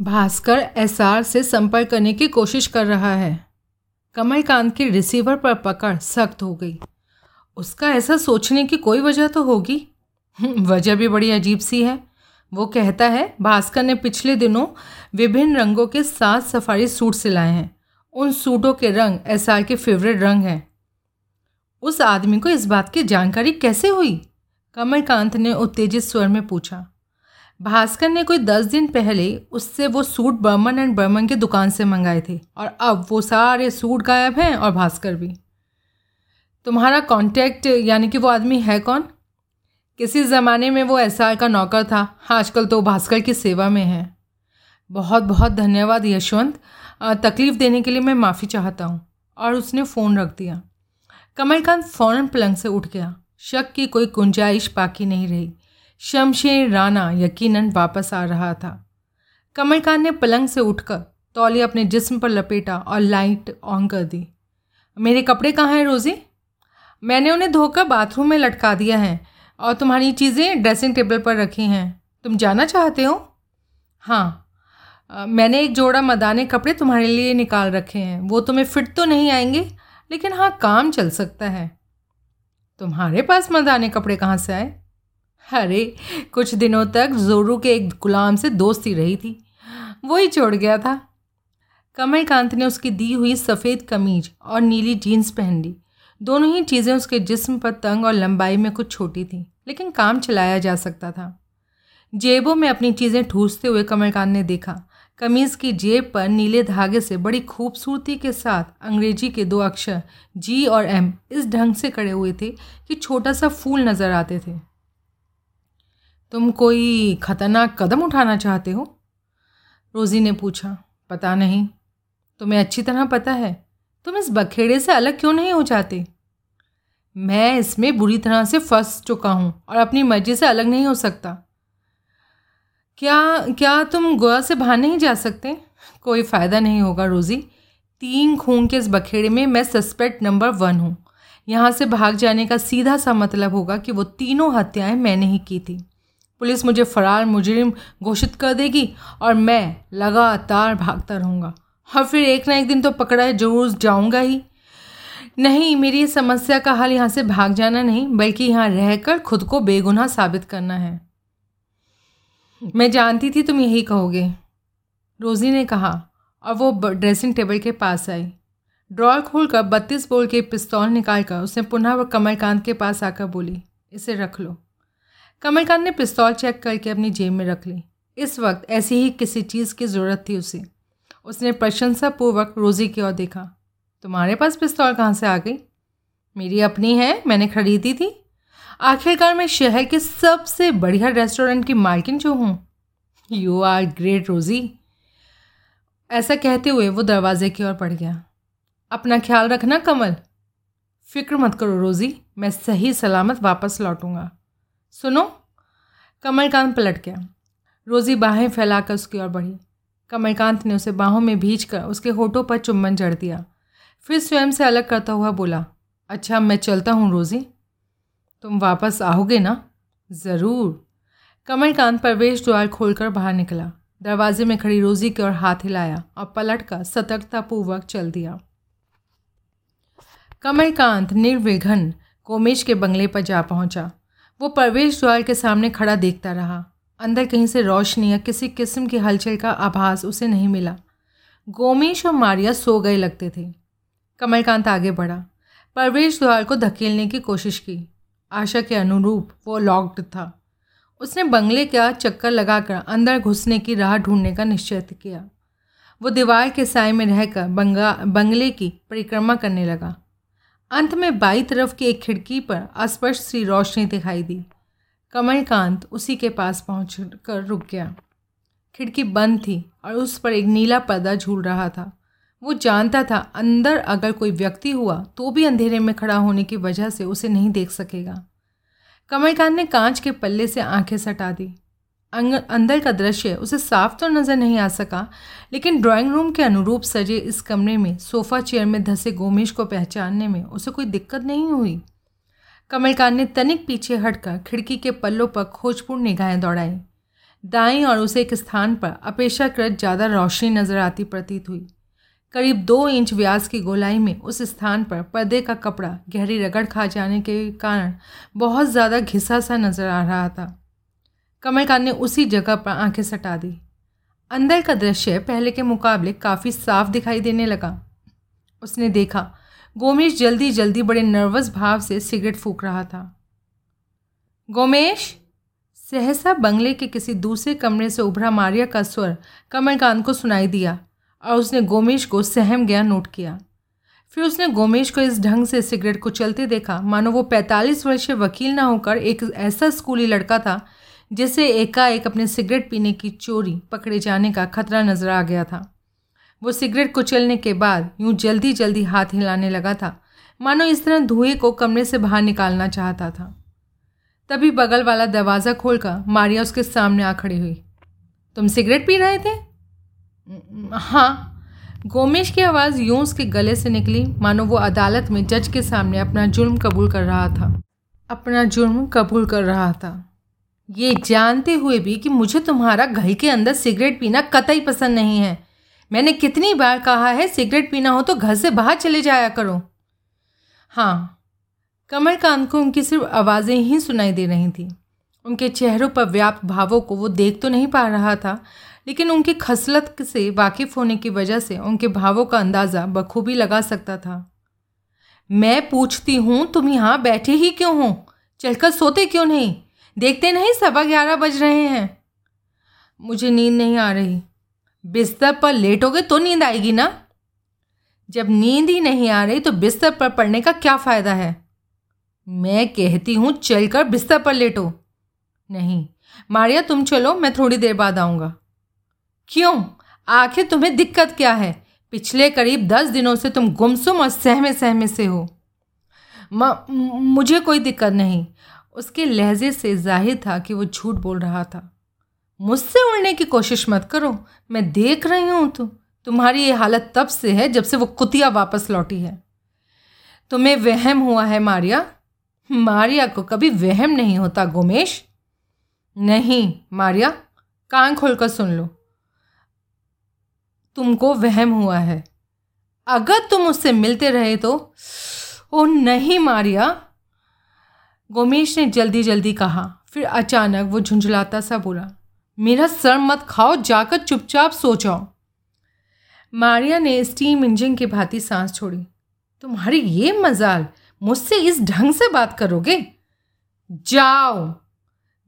Bhaskar SR से संपर्क करने की कोशिश कर रहा है। कमलकांत की रिसीवर पर पकड़ सख्त हो गई। उसका ऐसा सोचने की कोई वजह तो होगी? वजह भी बड़ी अजीब सी है। वो कहता है, भास्कर ने पिछले दिनों विभिन्न रंगों के सात सफारी सूट सिलाए हैं। उन सूटों के रंग एस आर के फेवरेट रंग हैं। उस आदमी को इस बात की जानकारी कैसे हुई? कमलकांत ने उत्तेजित स्वर में पूछा। भास्कर ने कोई दस दिन पहले उससे वो सूट बर्मन एंड बर्मन की दुकान से मंगाए थे और अब वो सारे सूट गायब हैं और भास्कर भी। तुम्हारा कांटेक्ट यानी कि वो आदमी है कौन? किसी ज़माने में वो एसआर का नौकर था, आजकल तो भास्कर की सेवा में है। बहुत बहुत धन्यवाद यशवंत। तकलीफ़ देने के लिए मैं माफ़ी चाहता हूँ। और उसने फ़ोन रख दिया। कमलकांत फ़ौरन पलंग से उठ गया। शक की कोई गुंजाइश बाकी नहीं रही। शमशेर राना यकीनन वापस आ रहा था। कमलकांत ने पलंग से उठकर तौली अपने जिस्म पर लपेटा और लाइट ऑन कर दी। मेरे कपड़े कहाँ हैं रोज़ी? मैंने उन्हें धोकर बाथरूम में लटका दिया है और तुम्हारी चीज़ें ड्रेसिंग टेबल पर रखी हैं। तुम जाना चाहते हो? हाँ। मैंने एक जोड़ा मदाने कपड़े तुम्हारे लिए निकाल रखे हैं। वो तुम्हें फिट तो नहीं आएँगे, लेकिन हाँ काम चल सकता है। तुम्हारे पास मदाने कपड़े कहाँ से आए? अरे, कुछ दिनों तक जोरू के एक गुलाम से दोस्ती रही थी। वही छोड़ गया था। कमलकांत ने उसकी दी हुई सफ़ेद कमीज और नीली जीन्स पहन ली। दोनों ही चीज़ें उसके जिस्म पर तंग और लंबाई में कुछ छोटी थी, लेकिन काम चलाया जा सकता था। जेबों में अपनी चीज़ें ठूसते हुए कमलकांत ने देखा, कमीज़ की जेब पर नीले धागे से बड़ी खूबसूरती के साथ अंग्रेज़ी के दो अक्षर जी और एम इस ढंग से कड़े हुए थे कि छोटा सा फूल नज़र आते थे। तुम कोई खतरनाक कदम उठाना चाहते हो? रोज़ी ने पूछा, पता नहीं। तुम्हें अच्छी तरह पता है, तुम इस बखेड़े से अलग क्यों नहीं हो जाते? मैं इसमें बुरी तरह से फंस चुका हूँ और अपनी मर्ज़ी से अलग नहीं हो सकता। क्या क्या तुम गोवा से बाहर नहीं जा सकते? कोई फ़ायदा नहीं होगा, रोज़ी। तीन खून के इस बखेड़े में मैं सस्पेक्ट नंबर वन हूँ। यहाँ से भाग जाने का सीधा सा मतलब होगा कि वो तीनों हत्याएँ मैंने ही की थी। पुलिस मुझे फ़रार मुजरिम घोषित कर देगी और मैं लगातार भागता रहूँगा। और फिर एक ना एक दिन तो पकड़ा है ज़रूर जाऊँगा ही। नहीं, मेरी इस समस्या का हल यहाँ से भाग जाना नहीं, बल्कि यहाँ रहकर खुद को बेगुनाह साबित करना है। मैं जानती थी तुम यही कहोगे। रोज़ी ने कहा, और वो ड्रेसिंग टेबल के पास आई। ड्रॉर खोलकर बत्तीस बोल के पिस्तौल निकालकर उसने पुनः वो कमलकांत के पास आकर बोली, इसे रख लो। कमलकांत ने पिस्तौल चेक करके अपनी जेब में रख ली। इस वक्त ऐसी ही किसी चीज़ की ज़रूरत थी उसे। उसने प्रशंसापूर्वक रोज़ी की ओर देखा। तुम्हारे पास पिस्तौल कहाँ से आ गई? मेरी अपनी है, मैंने खरीदी थी। आखिरकार मैं शहर के सबसे बढ़िया रेस्टोरेंट की मालकिन जो हूँ। यू आर ग्रेट रोज़ी। ऐसा कहते हुए वो दरवाजे की ओर पड़ गया। अपना ख्याल रखना कमल। फ़िक्र मत करो रोज़ी, मैं सही सलामत वापस लौटूँगा। सुनो, कमलकांत पलट गया। रोज़ी बाहें फैलाकर उसकी ओर बढ़ी। कमलकांत ने उसे बाहों में भीज कर उसके होठों पर चुम्बन जड़ दिया। फिर स्वयं से अलग करता हुआ बोला अच्छा मैं चलता हूँ रोज़ी। तुम वापस आओगे ना? ज़रूर. कमलकांत प्रवेश द्वार खोलकर बाहर निकला। दरवाजे में खड़ी रोज़ी की ओर हाथ हिलाया और पलट कर सतर्कतापूर्वक चल दिया। कमलकांत निर्विघन कोमेश के बंगले पर जा पहुँचा। वो प्रवेश द्वार के सामने खड़ा देखता रहा। अंदर कहीं से रोशनी या किसी किस्म की हलचल का आभास उसे नहीं मिला। गोमेश और मारिया सो गए लगते थे। कमलकांत आगे बढ़ा। प्रवेश द्वार को धकेलने की कोशिश की। आशा के अनुरूप वो लॉक्ड था। उसने बंगले का चक्कर लगाकर अंदर घुसने की राह ढूँढने का निश्चय किया। वो दीवार के साय में रहकर बंगा बंगले की परिक्रमा करने लगा। अंत में बाई तरफ़ की एक खिड़की पर अस्पष्ट सी रोशनी दिखाई दी। कमलकांत उसी के पास पहुँच कर रुक गया। खिड़की बंद थी और उस पर एक नीला पर्दा झूल रहा था। वो जानता था अंदर अगर कोई व्यक्ति हुआ तो भी अंधेरे में खड़ा होने की वजह से उसे नहीं देख सकेगा। कमलकांत ने कांच के पल्ले से आँखें सटा दी। अंदर का दृश्य, उसे साफ़ तो नज़र नहीं आ सका, लेकिन ड्राइंग रूम के अनुरूप सजे इस कमरे में सोफ़ा चेयर में धसे गोमेश को पहचानने में उसे कोई दिक्कत नहीं हुई। कमलकांत ने तनिक पीछे हटकर खिड़की के पल्लों पर खोजपूर्ण निगाहें दौड़ाई। दाई और उसे एक स्थान पर अपेक्षाकृत ज़्यादा रोशनी नज़र आती प्रतीत हुई। करीब दो इंच व्यास की गोलाई में उस स्थान पर पर्दे का कपड़ा गहरी रगड़ खा जाने के कारण बहुत ज़्यादा घिसा सा नज़र आ रहा था। कमलकांत ने उसी जगह पर आँखें सटा दी। अंदर का दृश्य पहले के मुकाबले काफ़ी साफ़ दिखाई देने लगा। उसने देखा, गोमेश जल्दी जल्दी बड़े नर्वस भाव से सिगरेट फूक रहा था। गोमेश, सहसा बंगले के किसी दूसरे कमरे से उभरा मारिया का स्वर कमलकांत को सुनाई दिया और उसने गोमेश को सहम गया नोट किया। फिर उसने गोमेश को इस ढंग से सिगरेट को चलते देखा। मानो वो पैंतालीस वर्षीय वकील ना होकर एक ऐसा स्कूली लड़का था जिसे एकाएक अपने सिगरेट पीने की चोरी, पकड़े जाने का खतरा नज़र आ गया था। वो सिगरेट कुचलने के बाद यूँ जल्दी जल्दी हाथ हिलाने लगा था। मानो इस तरह धुएँ को कमरे से बाहर निकालना चाहता था। तभी बगल वाला दरवाज़ा खोलकर मारिया उसके सामने आ खड़ी हुई। तुम सिगरेट पी रहे थे? हाँ। गोमेश की आवाज़ यूँ उसके गले से निकली, मानो वो अदालत में जज के सामने अपना जुर्म कबूल कर रहा था। अपना जुर्म कबूल कर रहा था। ये जानते हुए भी कि मुझे तुम्हारा घर के अंदर सिगरेट पीना कतई पसंद नहीं है। मैंने कितनी बार कहा है, सिगरेट पीना हो तो घर से बाहर चले जाया करो। हाँ कमलकांत को उनकी सिर्फ़ आवाज़ें ही सुनाई दे रही थी। उनके चेहरों पर व्याप्त भावों को वो देख तो नहीं पा रहा था, लेकिन उनकी खसलत से वाकिफ होने की वजह से उनके भावों का अंदाज़ा बखूबी लगा सकता था। मैं पूछती हूँ, तुम यहाँ बैठे ही क्यों हो? चलकर सोते क्यों नहीं? देखते नहीं सवा ग्यारह बज रहे हैं। मुझे नींद नहीं आ रही। बिस्तर पर लेटोगे तो नींद आएगी ना? जब नींद ही नहीं आ रही तो बिस्तर पर पड़ने का क्या फ़ायदा है? मैं कहती हूँ चलकर बिस्तर पर लेटो। नहीं मारिया तुम चलो मैं थोड़ी देर बाद आऊँगा। क्यों? आखिर तुम्हें दिक्कत क्या है? पिछले करीब दस दिनों से तुम गुमसुम और सहमे सहमे से हो। म, मुझे कोई दिक्कत नहीं। उसके लहजे से ज़ाहिर था कि वो झूठ बोल रहा था। मुझसे उड़ने की कोशिश मत करो, मैं देख रही हूँ तो। तुम्हारी ये हालत तब से है जब से वो कुतिया वापस लौटी है। तुम्हें वहम हुआ है मारिया? मारिया को कभी वहम नहीं होता, गोमेश। नहीं, मारिया, कान खोलकर सुन लो। तुमको वहम हुआ है। अगर तुम उससे मिलते रहे तो? ओ नहीं, मारिया। गोमेश ने जल्दी जल्दी कहा। फिर अचानक वो झुंझलाता सा बोला, मेरा सर मत खाओ, जाकर चुपचाप सो जाओ। मारिया ने स्टीम इंजन की भांति सांस छोड़ी। तुम्हारी ये मजाल, मुझसे इस ढंग से बात करोगे? जाओ।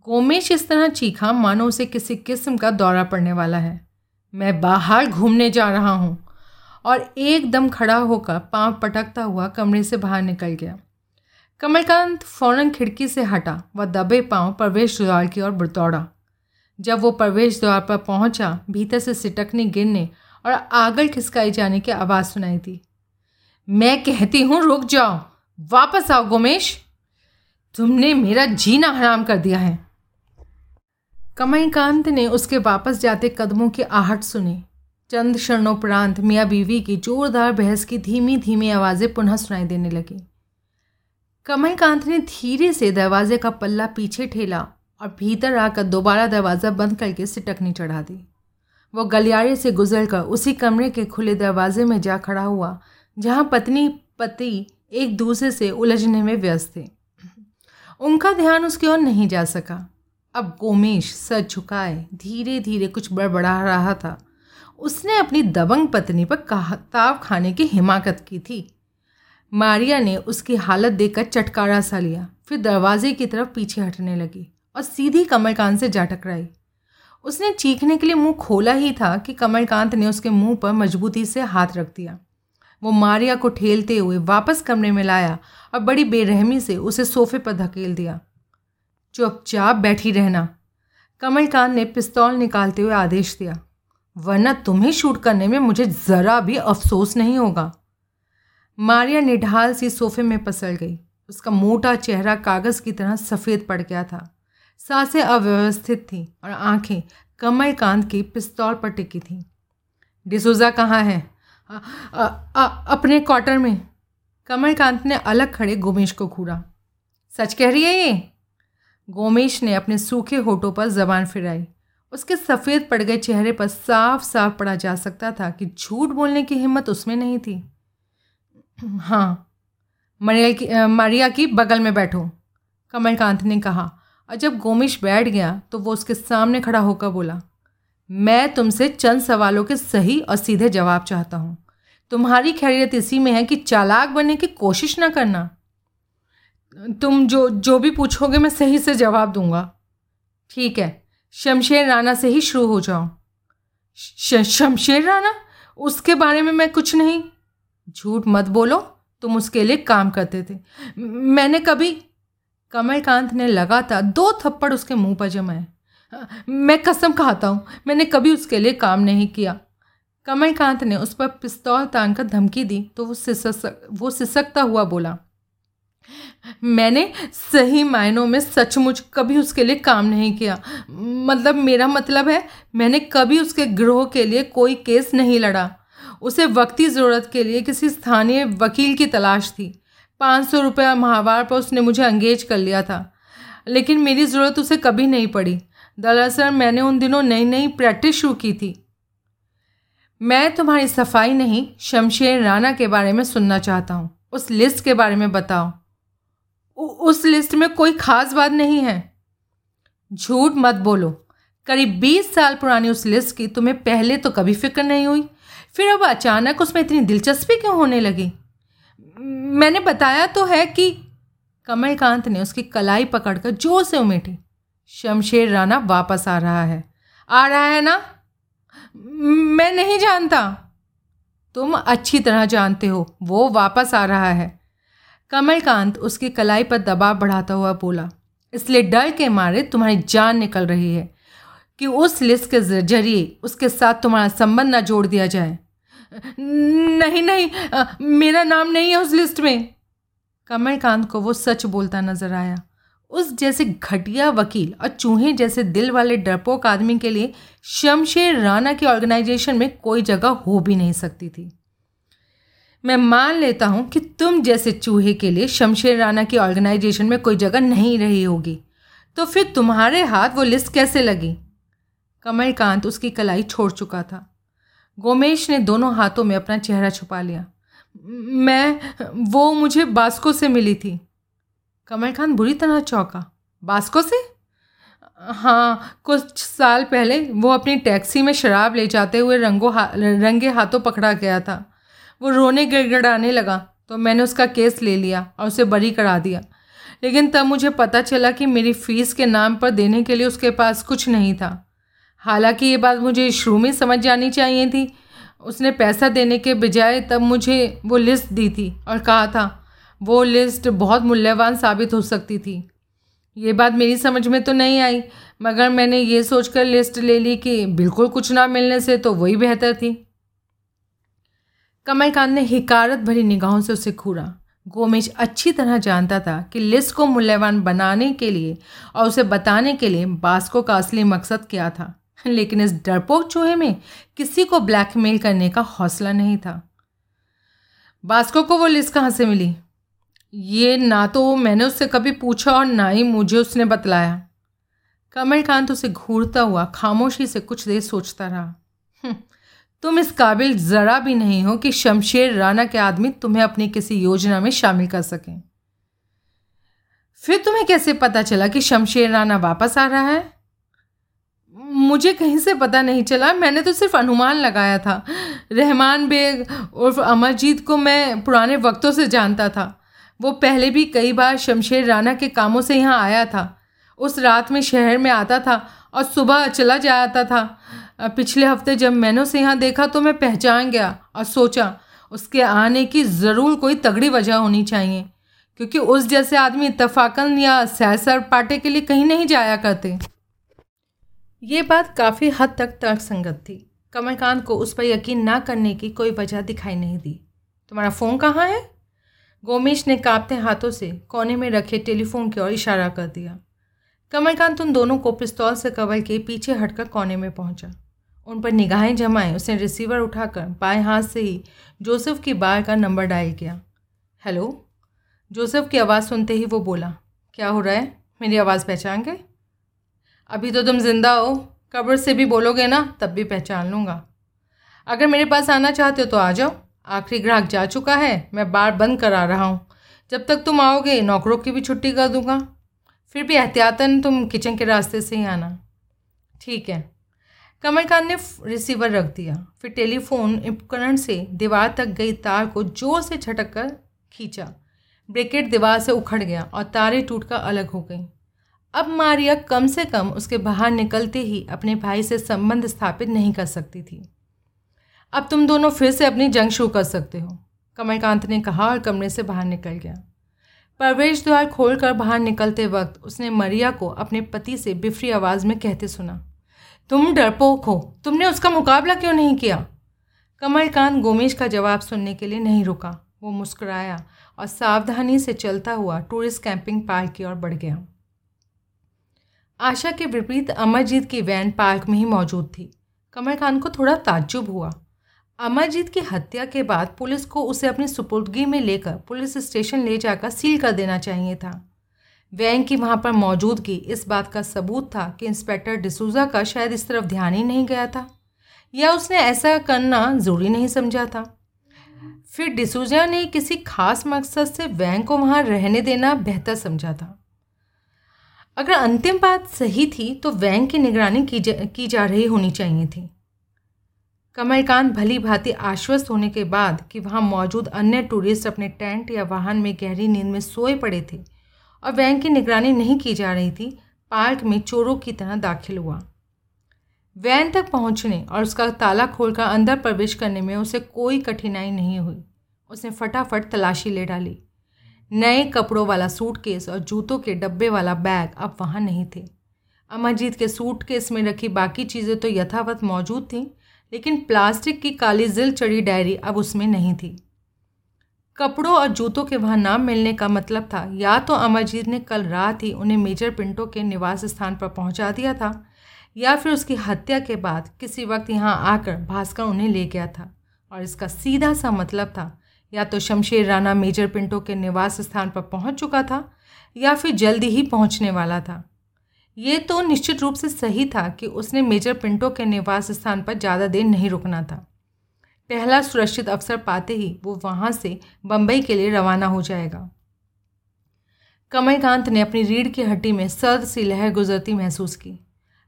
गोमेश इस तरह चीखा, मानो उसे किसी किस्म का दौरा पड़ने वाला है। मैं बाहर घूमने जा रहा हूँ। और एकदम खड़ा होकर पाँव पटकता हुआ कमरे से बाहर निकल गया। कमलकांत फ़ौरन खिड़की से हटा व दबे पाँव प्रवेश द्वार की ओर दौड़ा। जब वो प्रवेश द्वार पर पहुँचा, भीतर से सिटकने, गिरने और आगल खिसकाई जाने की आवाज़ सुनाई थी मैं कहती हूँ, रुक जाओ। वापस आओ, गोमेश। तुमने मेरा जीना हराम कर दिया है। कमलकांत ने उसके वापस जाते कदमों की आहट सुनी। चंद क्षणोपरांत मियाँ बीवी की जोरदार बहस की धीमी धीमी आवाज़ें पुनः सुनाई देने लगी। कमलकांत ने धीरे से दरवाजे का पल्ला पीछे ठेला और भीतर आकर दोबारा दरवाज़ा बंद करके सिटकनी चढ़ा दी। वो गलियारे से गुजरकर उसी कमरे के खुले दरवाजे में जा खड़ा हुआ, जहाँ पत्नी, पति एक दूसरे से उलझने में व्यस्त थे। उनका ध्यान उसकी ओर नहीं जा सका। अब गोमेश सर झुकाए धीरे धीरे कुछ बड़बड़ा रहा था। उसने अपनी दबंग पत्नी पर ताव खाने की हिमाकत की थी। मारिया ने उसकी हालत देखकर चटकारा सा लिया। फिर दरवाजे की तरफ़ पीछे हटने लगी और सीधी कमलकांत से जा टकराई। उसने चीखने के लिए मुँह खोला ही था कि कमलकांत ने उसके मुँह पर मजबूती से हाथ रख दिया। वो मारिया को ठेलते हुए वापस कमरे में लाया और बड़ी बेरहमी से उसे सोफे पर धकेल दिया। चुपचाप बैठी रहना। कमलकांत ने पिस्तौल निकालते हुए आदेश दिया, वरना तुम्हें शूट करने में मुझे ज़रा भी अफसोस नहीं होगा। मारिया निढाल सी सोफे में पसल गई। उसका मोटा चेहरा कागज़ की तरह सफ़ेद पड़ गया था। साँसें अव्यवस्थित थीं और आँखें कमलकांत की पिस्तौल पर टिकी थीं। डिसोजा कहाँ है? आ, आ, आ, अपने क्वार्टर में। कमलकांत ने अलग खड़े गोमेश को घूरा। सच कह रही है ये? गोमेश ने अपने सूखे होठों पर जबान फिराई। उसके सफ़ेद पड़ गए चेहरे पर साफ़ साफ़ पड़ा जा सकता था कि झूठ बोलने की हिम्मत उसमें नहीं थी। हाँ। मरिया की मारिया की बगल में बैठो, कमलकांत ने कहा। और जब गोमिश बैठ गया तो वो उसके सामने खड़ा होकर बोला, मैं तुमसे चंद सवालों के सही और सीधे जवाब चाहता हूँ। तुम्हारी खैरियत इसी में है कि चालाक बनने की कोशिश ना करना। तुम जो जो भी पूछोगे मैं सही से जवाब दूँगा। ठीक है, शमशेर राणा से ही शुरू हो जाओ। शमशेर राणा? उसके बारे में मैं कुछ नहीं। झूठ मत बोलो, तुम उसके लिए काम करते थे। मैंने कभी, कमलकांत ने लगातार दो थप्पड़ उसके मुँह पर जमाए। मैं कसम खाता हूँ, मैंने कभी उसके लिए काम नहीं किया। कमलकांत ने उस पर पिस्तौल तान कर धमकी दी तो वो सिसक वो सिसकता हुआ बोला, मैंने सही मायनों में सचमुच कभी उसके लिए काम नहीं किया। मतलब मेरा मतलब है, मैंने कभी उसके ग्रोह के लिए कोई केस नहीं लड़ा। उसे वक्ती ज़रूरत के लिए किसी स्थानीय वकील की तलाश थी। पाँच सौ रुपये माहवार पर उसने मुझे अंगेज कर लिया था। लेकिन मेरी ज़रूरत उसे कभी नहीं पड़ी। दरअसल मैंने उन दिनों नई नई प्रैक्टिस शुरू की थी। मैं तुम्हारी सफ़ाई नहीं, शमशेर राणा के बारे में सुनना चाहता हूँ। उस लिस्ट के बारे में बताओ। उस लिस्ट में कोई खास बात नहीं है। झूठ मत बोलो। करीब बीस साल पुरानी उस लिस्ट की तुम्हें पहले तो कभी फ़िक्र नहीं हुई? फिर अब अचानक उसमें इतनी दिलचस्पी क्यों होने लगी? मैंने बताया तो है कि कमलकांत ने उसकी कलाई पकड़कर ज़ोर से उमेटी। शमशेर राणा वापस आ रहा है। आ रहा है ना? मैं नहीं जानता। तुम अच्छी तरह जानते हो, वो वापस आ रहा है। कमलकांत उसकी कलाई पर दबाव बढ़ाता हुआ बोला, इसलिए डर के मारे तुम्हारी जान निकल रही है। कि उस लिस्ट के ज़रिए उसके साथ तुम्हारा संबंध ना जोड़ दिया जाए। नहीं नहीं आ, मेरा नाम नहीं है उस लिस्ट में। कमलकांत को वो सच बोलता नज़र आया। उस जैसे घटिया वकील और चूहे जैसे दिल वाले डरपोक आदमी के लिए शमशेर राणा की ऑर्गेनाइजेशन में कोई जगह हो भी नहीं सकती थी। मैं मान लेता हूँ कि तुम जैसे चूहे के लिए शमशेर राणा की ऑर्गेनाइजेशन में कोई जगह नहीं रही होगी। तो फिर तुम्हारे हाथ वो लिस्ट कैसे लगी? कमलकांत उसकी कलाई छोड़ चुका था। गोमेश ने दोनों हाथों में अपना चेहरा छुपा लिया। मैं वो मुझे बास्को से मिली थी। कमलकांत बुरी तरह चौंका। बास्को से? हाँ कुछ साल पहले वो अपनी टैक्सी में शराब ले जाते हुए रंगों हा, रंगे हाथों पकड़ा गया था। वो रोने गिड़गिड़ाने लगा तो मैंने उसका केस ले लिया और उसे बरी करा दिया। लेकिन तब मुझे पता चला कि मेरी फ़ीस के नाम पर देने के लिए उसके पास कुछ नहीं था। हालाँकि ये बात मुझे शुरू में समझ जानी चाहिए थी। उसने पैसा देने के बजाय तब मुझे वो लिस्ट दी थी और कहा था, वो लिस्ट बहुत मूल्यवान साबित हो सकती थी। ये बात मेरी समझ में तो नहीं आई, मगर मैंने ये सोचकर लिस्ट ले ली कि बिल्कुल कुछ ना मिलने से तो वही बेहतर थी। कमलकांत ने हिकारत भरी निगाहों से उसे घूरा गोमेश अच्छी तरह जानता था कि लिस्ट को मूल्यवान बनाने के लिए और उसे बताने के लिए बास्को का असली मकसद क्या था। लेकिन इस डरपोक चूहे में किसी को ब्लैकमेल करने का हौसला नहीं था। बास्को को वो लिस्ट कहाँ से मिली? ये ना तो मैंने उससे कभी पूछा और ना ही मुझे उसने बतलाया। कमलकांत उसे घूरता हुआ खामोशी से कुछ देर सोचता रहा। हम्म, तुम इस काबिल ज़रा भी नहीं हो कि शमशेर राणा के आदमी तुम्हें अपनी किसी योजना में शामिल कर सकें। फिर तुम्हें कैसे पता चला कि शमशेर राणा वापस आ रहा है? मुझे कहीं से पता नहीं चला। मैंने तो सिर्फ़ अनुमान लगाया था। रहमान बेग और अमरजीत को मैं पुराने वक्तों से जानता था। वो पहले भी कई बार शमशेर राणा के कामों से यहाँ आया था। उस रात में शहर में आता था और सुबह चला जाता था। पिछले हफ़्ते जब मैंने उसे यहाँ देखा तो मैं पहचान गया और सोचा, उसके आने की ज़रूर कोई तगड़ी वजह होनी चाहिए, क्योंकि उस जैसे आदमी इतफाकन या सैर पाटे के लिए कहीं नहीं जाया करते। ये बात काफ़ी हद तक तर्कसंगत थी। कमलकांत को उस पर यकीन ना करने की कोई वजह दिखाई नहीं दी। तुम्हारा फ़ोन कहाँ है? गोमेश ने कांपते हाथों से कोने में रखे टेलीफोन की ओर इशारा कर दिया। कमलकांत उन दोनों को पिस्तौल से कवर के पीछे हटकर कोने में पहुँचा। उन पर निगाहें जमाए उसने रिसीवर उठाकर बाएँ हाथ से ही जोसेफ की बार का नंबर डायल किया। हेलो? जोसेफ की आवाज़ सुनते ही वो बोला, क्या हो रहा है? मेरी आवाज़ पहचान गए? अभी तो तुम ज़िंदा हो। कब्र से भी बोलोगे ना, तब भी पहचान लूँगा। अगर मेरे पास आना चाहते हो तो आ जाओ। आखिरी ग्राहक जा चुका है, मैं बार बंद करा रहा हूँ। जब तक तुम आओगे, नौकरों की भी छुट्टी कर दूँगा। फिर भी एहतियातन तुम किचन के रास्ते से ही आना। ठीक है। कमर खान ने रिसीवर रख दिया। फिर टेलीफोन उपकरण से दीवार तक गई तार को ज़ोर से छटक कर खींचा। ब्रेकेट दीवार से उखड़ गया और तारें टूटकर अलग हो गईं। अब मारिया कम से कम उसके बाहर निकलते ही अपने भाई से संबंध स्थापित नहीं कर सकती थी। अब तुम दोनों फिर से अपनी जंग शुरू कर सकते हो, कमलकांत ने कहा और कमरे से बाहर निकल गया। प्रवेश द्वार खोलकर बाहर निकलते वक्त उसने मरिया को अपने पति से बिफरी आवाज़ में कहते सुना, तुम डरपोक हो, तुमने उसका मुकाबला क्यों नहीं किया? कमलकांत गोमेश का जवाब सुनने के लिए नहीं रुका। वो मुस्कुराया और सावधानी से चलता हुआ टूरिस्ट कैंपिंग पार्क की ओर बढ़ गया। आशा के विपरीत अमरजीत की वैन पार्क में ही मौजूद थी। कमर खान को थोड़ा ताज्जुब हुआ। अमरजीत की हत्या के बाद पुलिस को उसे अपनी सुपुर्दगी में लेकर पुलिस स्टेशन ले जाकर सील कर देना चाहिए था। वैन की वहाँ पर मौजूदगी इस बात का सबूत था कि इंस्पेक्टर डिसूजा का शायद इस तरफ़ ध्यान ही नहीं गया था, या उसने ऐसा करना ज़रूरी नहीं समझा था। फिर डिसूजा ने किसी खास मकसद से वैन को वहाँ रहने देना बेहतर समझा था। अगर अंतिम बात सही थी तो वैन की निगरानी की जा, की जा रही होनी चाहिए थी। कमलकांत भली भांति आश्वस्त होने के बाद कि वहाँ मौजूद अन्य टूरिस्ट अपने टेंट या वाहन में गहरी नींद में सोए पड़े थे और वैन की निगरानी नहीं की जा रही थी पार्क में चोरों की तरह दाखिल हुआ। वैन तक पहुँचने और उसका ताला खोलकर अंदर प्रवेश करने में उसे कोई कठिनाई नहीं हुई। उसने फटाफट तलाशी ले डाली। नए कपड़ों वाला सूटकेस और जूतों के डब्बे वाला बैग अब वहाँ नहीं थे। अमरजीत के सूटकेस में रखी बाकी चीज़ें तो यथावत मौजूद थीं, लेकिन प्लास्टिक की काली जिल चढ़ी डायरी अब उसमें नहीं थी। कपड़ों और जूतों के वहाँ नाम मिलने का मतलब था, या तो अमरजीत ने कल रात ही उन्हें मेजर पिंटो के निवास स्थान पर पहुँचा दिया था, या फिर उसकी हत्या के बाद किसी वक्त यहाँ आकर भास्कर उन्हें ले गया था, और इसका सीधा सा मतलब था या तो शमशेर राणा मेजर पिंटो के निवास स्थान पर पहुँच चुका था, या फिर जल्दी ही पहुँचने वाला था। ये तो निश्चित रूप से सही था कि उसने मेजर पिंटो के निवास स्थान पर ज़्यादा देर नहीं रुकना था। पहला सुरक्षित अवसर पाते ही वो वहाँ से बम्बई के लिए रवाना हो जाएगा। कमलकांत ने अपनी रीढ़ की हड्डी में सर्द सी लहर गुजरती महसूस की।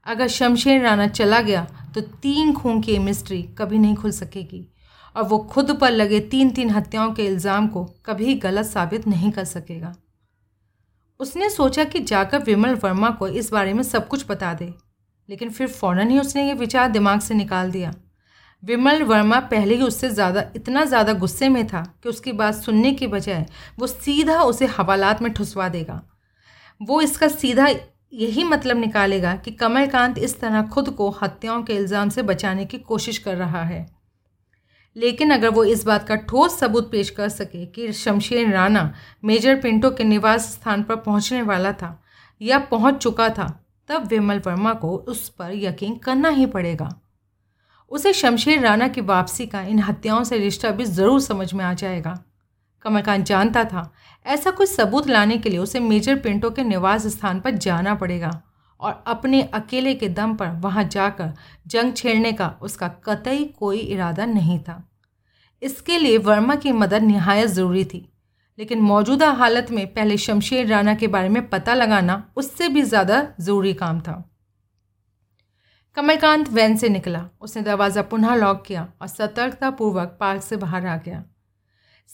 अगर शमशेर राणा चला गया तो तीन खून की मिस्ट्री कभी नहीं खुल सकेगी। और वो खुद पर लगे तीन तीन हत्याओं के इल्ज़ाम को कभी गलत साबित नहीं कर सकेगा। उसने सोचा कि जाकर विमल वर्मा को इस बारे में सब कुछ बता दे, लेकिन फिर फ़ौरन ही उसने ये विचार दिमाग से निकाल दिया। विमल वर्मा पहले ही उससे ज़्यादा, इतना ज़्यादा गुस्से में था कि उसकी बात सुनने के बजाय वो सीधा उसे हवालात में ठुसवा देगा। वो इसका सीधा यही मतलब निकालेगा कि कमलकांत इस तरह खुद को हत्याओं के इल्ज़ाम से बचाने की कोशिश कर रहा है। लेकिन अगर वो इस बात का ठोस सबूत पेश कर सके कि शमशेर राणा मेजर पिंटो के निवास स्थान पर पहुँचने वाला था या पहुँच चुका था, तब विमल वर्मा को उस पर यकीन करना ही पड़ेगा। उसे शमशेर राणा की वापसी का इन हत्याओं से रिश्ता भी ज़रूर समझ में आ जाएगा। कमलकांत जानता था, ऐसा कुछ सबूत लाने के लिए उसे मेजर पिंटो के निवास स्थान पर जाना पड़ेगा। और अपने अकेले के दम पर वहाँ जाकर जंग छेड़ने का उसका कतई कोई इरादा नहीं था। इसके लिए वर्मा की मदद नहायत ज़रूरी थी, लेकिन मौजूदा हालत में पहले शमशेर राणा के बारे में पता लगाना उससे भी ज़्यादा ज़रूरी काम था। कमलकांत वैन से निकला, उसने दरवाज़ा पुनः लॉक किया और सतर्कतापूर्वक पार्क से बाहर आ गया।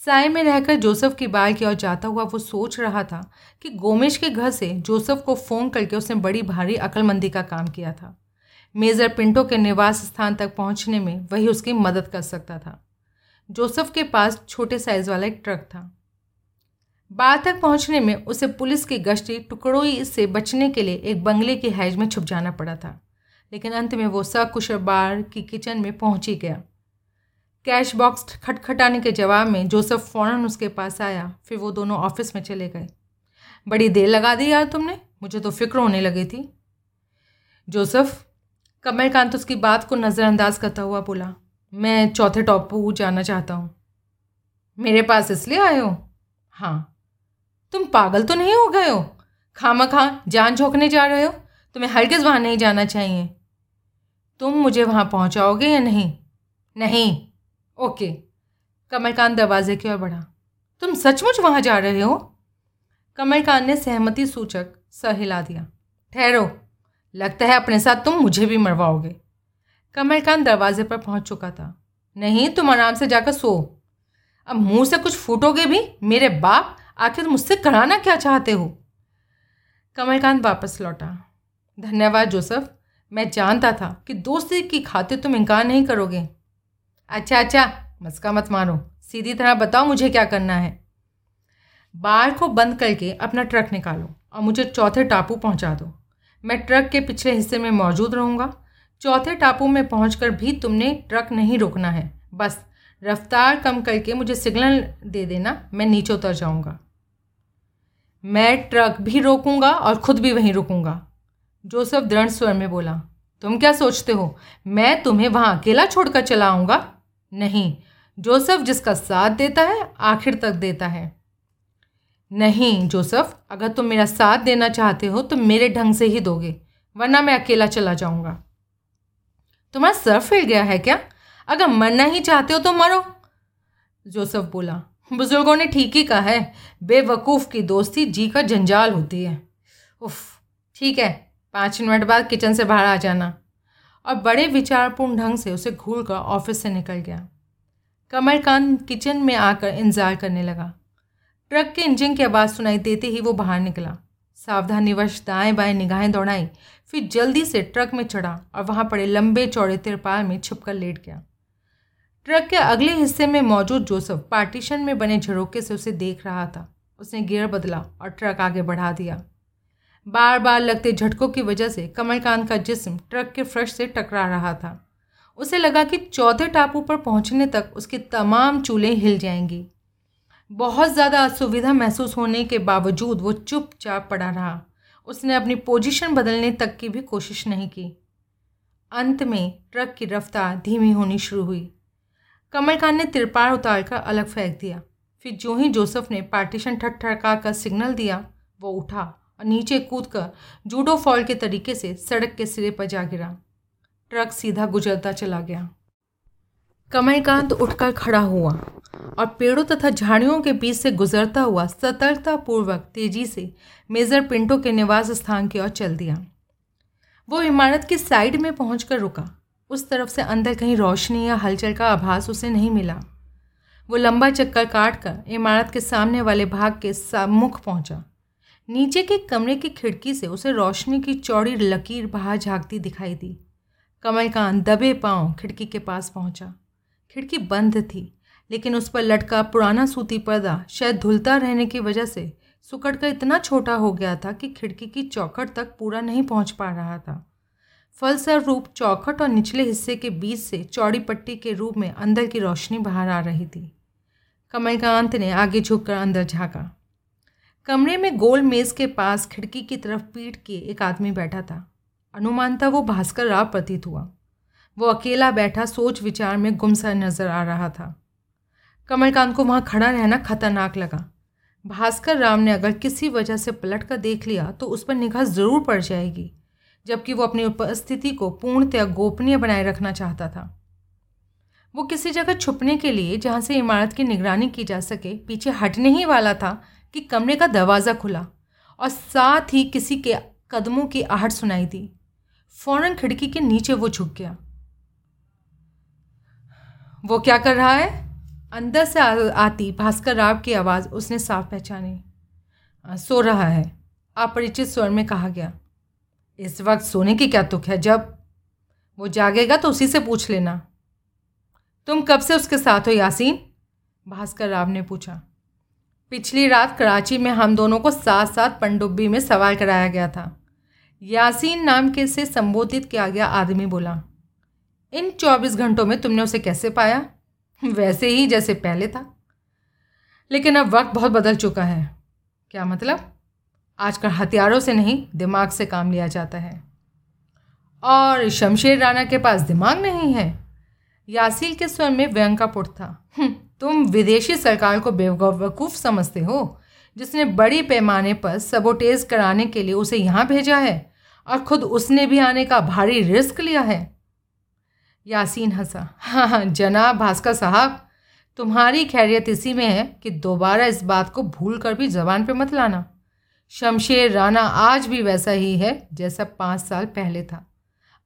साय में रहकर जोसेफ की बाल की ओर जाता हुआ वो सोच रहा था कि गोमेश के घर से जोसेफ को फ़ोन करके उसने बड़ी भारी अक्लमंदी का काम किया था। मेजर पिंटो के निवास स्थान तक पहुँचने में वही उसकी मदद कर सकता था। जोसेफ के पास छोटे साइज़ वाला एक ट्रक था। बार तक पहुँचने में उसे पुलिस की गश्ती टुकड़ों से बचने के लिए एक बंगले की हैज़ में छुप जाना पड़ा था। लेकिन अंत में वो सकुशल बार की किचन में पहुँच ही गया। कैश बॉक्स खटखटाने के जवाब में जोसेफ फ़ौरन उसके पास आया, फिर वो दोनों ऑफ़िस में चले गए। बड़ी देर लगा दी यार तुमने, मुझे तो फ़िक्र होने लगी थी। जोसेफ, कमलकांत उसकी बात को नज़रअंदाज करता हुआ बोला, मैं चौथे टॉप पर जाना चाहता हूँ। मेरे पास इसलिए आए हो? हाँ। तुम पागल तो नहीं हो गए हो? खामा खां जान झोंकने जा रहे हो? तुम्हें हरगिज़ वहाँ नहीं जाना चाहिए। तुम मुझे वहाँ पहुँचाओगे या नहीं? नहीं। ओके। कमलकांत दरवाजे की ओर बढ़ा। तुम सचमुच वहाँ जा रहे हो? कमलकांत ने सहमति सूचक सर हिला दिया। ठहरो। लगता है अपने साथ तुम मुझे भी मरवाओगे। कमलकांत दरवाजे पर पहुँच चुका था। नहीं, तुम आराम से जाकर सो। अब मुँह से कुछ फूटोगे भी? मेरे बाप, आखिर मुझसे कराना क्या चाहते हो? कमलकांत वापस लौटा। धन्यवाद जोसफ। मैं जानता था कि दोस्ती की खातिर तुम इनकार नहीं करोगे। अच्छा अच्छा मस्का मत मारो। सीधी तरह बताओ मुझे क्या करना है। बार को बंद करके अपना ट्रक निकालो और मुझे चौथे टापू पहुँचा दो। मैं ट्रक के पिछले हिस्से में मौजूद रहूँगा। चौथे टापू में पहुँच भी तुमने ट्रक नहीं रोकना है। बस, रफ्तार कम करके मुझे सिग्नल दे देना, मैं नीचे उतर जाऊँगा। मैं ट्रक भी रोकूँगा और ख़ुद भी वहीं रुकूँगा। जोसफ दृढ़ स्वर में बोला, तुम क्या सोचते हो? मैं तुम्हें वहाँ अकेला छोड़कर चला आऊँगा? नहीं, जोसफ जिसका साथ देता है, आखिर तक देता है। नहीं, जोसफ, अगर तुम मेरा साथ देना चाहते हो तो मेरे ढंग से ही दोगे, वरना मैं अकेला चला जाऊँगा। तुम्हारा सर फिर गया है क्या? अगर मरना ही चाहते हो तो मरो। जोसफ बोला, बुज़ुर्गों ने ठीक ही कहा है, बेवकूफ़ की दोस्ती जी का जंजाल होती है। उफ, ठीक है, पाँच मिनट बाद किचन से बाहर आ जाना। और बड़े विचारपूर्ण ढंग से उसे घूर कर ऑफ़िस से निकल गया। कमलकांत किचन में आकर इंतज़ार करने लगा। ट्रक के इंजन की आवाज़ सुनाई देते ही वो बाहर निकला। सावधानीवश दाएँ बाएँ निगाहें दौड़ाई, फिर जल्दी से ट्रक में चढ़ा और वहाँ पड़े लंबे चौड़े तिरपाल में छिपकर लेट गया। ट्रक के अगले हिस्से में मौजूद जोसफ पार्टीशन में बने झरोके से उसे देख रहा था। उसने गियर बदला और ट्रक आगे बढ़ा दिया। बार बार लगते झटकों की वजह से कमलकांत का जिस्म ट्रक के फ्रश से टकरा रहा था। उसे लगा कि चौथे टापू पर पहुँचने तक उसकी तमाम चूल्हें हिल जाएँगी। बहुत ज़्यादा असुविधा महसूस होने के बावजूद वो चुपचाप पड़ा रहा। उसने अपनी पोजीशन बदलने तक की भी कोशिश नहीं की। अंत में ट्रक की रफ्तार धीमी होनी शुरू हुई। कमलकांत ने तिरपाल उतार कर अलग फेंक दिया। फिर जो ही जोसफ ने पार्टीशन ठटठड़का कर सिग्नल दिया, वो उठा। और नीचे कूद कर जूडो फॉल के तरीके से सड़क के सिरे पर जा गिरा। ट्रक सीधा गुजरता चला गया। कमलकांत उठकर खड़ा हुआ और पेड़ों तथा झाड़ियों के बीच से गुजरता हुआ सतर्कतापूर्वक तेज़ी से मेजर पिंटो के निवास स्थान की ओर चल दिया। वो इमारत की साइड में पहुंचकर रुका। उस तरफ़ से अंदर कहीं रोशनी या हलचल का आभास उसे नहीं मिला। वो लंबा चक्कर काट कर इमारत के सामने वाले भाग के सम्मुख पहुँचा। नीचे के कमरे की खिड़की से उसे रोशनी की चौड़ी लकीर बाहर झांकती दिखाई दी। कमलकांत दबे पाँव खिड़की के पास पहुँचा। खिड़की बंद थी, लेकिन उस पर लटका पुराना सूती पर्दा शायद धुलता रहने की वजह से सुकड़ कर इतना छोटा हो गया था कि खिड़की की चौखट तक पूरा नहीं पहुँच पा रहा था। फलस्वरूप चौखट और निचले हिस्से के बीच से चौड़ी पट्टी के रूप में अंदर की रोशनी बाहर आ रही थी। कमलकांत ने आगे झुककर अंदर झाँका। कमरे में गोल मेज़ के पास खिड़की की तरफ़ पीट के एक आदमी बैठा था। अनुमानता वो भास्कर राव प्रतीत हुआ। वो अकेला बैठा सोच विचार में गुमसा नज़र आ रहा था। कमलकांत को वहाँ खड़ा रहना खतरनाक लगा। भास्कर राम ने अगर किसी वजह से पलट कर देख लिया तो उस पर निगाह ज़रूर पड़ जाएगी, जबकि वो अपनी उपस्थिति को पूर्णतया गोपनीय बनाए रखना चाहता था। वो किसी जगह छुपने के लिए, जहाँ से इमारत की निगरानी की जा सके, पीछे हटने ही वाला था कि कमरे का दरवाज़ा खुला और साथ ही किसी के कदमों की आहट सुनाई दी। फ़ौरन खिड़की के नीचे वो झुक गया। वो क्या कर रहा है? अंदर से आती भास्कर राव की आवाज़ उसने साफ़ पहचानी। सो रहा है, अपरिचित स्वर में कहा गया। इस वक्त सोने की क्या तुक है? जब वो जागेगा तो उसी से पूछ लेना। तुम कब से उसके साथ हो, यासीन? भास्कर राव ने पूछा। पिछली रात कराची में हम दोनों को साथ साथ पनडुब्बी में सवार कराया गया था। यासीन नाम के से संबोधित किया गया आदमी बोला, इन चौबीस घंटों में तुमने उसे कैसे पाया? वैसे ही जैसे पहले था। लेकिन अब वक्त बहुत बदल चुका है। क्या मतलब? आजकल हथियारों से नहीं, दिमाग से काम लिया जाता है। और शमशेर राणा के पास दिमाग नहीं है। यासील के स्वर में व्यंग का पुट था। हम्म, तुम विदेशी सरकार को बेवकूफ़ समझते हो जिसने बड़ी पैमाने पर सबोटेज कराने के लिए उसे यहाँ भेजा है और ख़ुद उसने भी आने का भारी रिस्क लिया है? यासीन हंसा। हाँ हाँ जनाब भास्कर साहब तुम्हारी खैरियत इसी में है कि दोबारा इस बात को भूल कर भी जबान पे मत लाना। शमशेर राना आज भी वैसा ही है जैसा पाँच साल पहले था।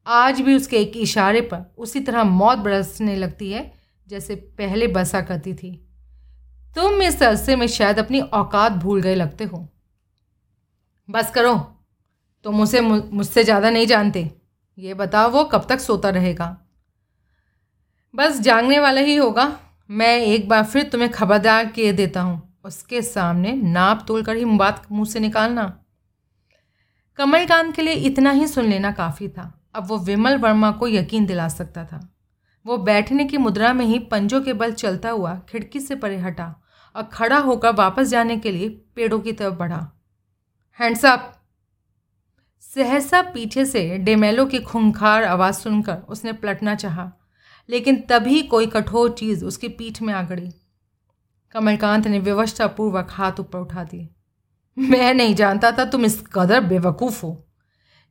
आज भी उसके एक इशारे पर उसी तरह मौत बरसने लगती है, जैसे पहले बसा करती थी। तुम इस अरसे में शायद अपनी औकात भूल गए लगते हो। बस करो, तुम उसे मुझसे ज़्यादा नहीं जानते। ये बताओ वो कब तक सोता रहेगा? बस जागने वाला ही होगा। मैं एक बार फिर तुम्हें खबरदार किए देता हूँ, उसके सामने नाप तोल कर ही बात मुँह से निकालना। कमलकांत के लिए इतना ही सुन लेना काफ़ी था। अब वो विमल वर्मा को यकीन दिला सकता था। वो बैठने की मुद्रा में ही पंजों के बल चलता हुआ खिड़की से परे हटा और खड़ा होकर वापस जाने के लिए पेड़ों की तरफ़ बढ़ा। Hands up! सहसा पीछे से डेमेलो की खूंखार आवाज़ सुनकर उसने पलटना चाहा, लेकिन तभी कोई कठोर चीज़ उसकी पीठ में आ गड़ी। कमलकांत ने व्यवस्थापूर्वक हाथ ऊपर उठा दिए। मैं नहीं जानता था तुम इस कदर बेवकूफ़ हो,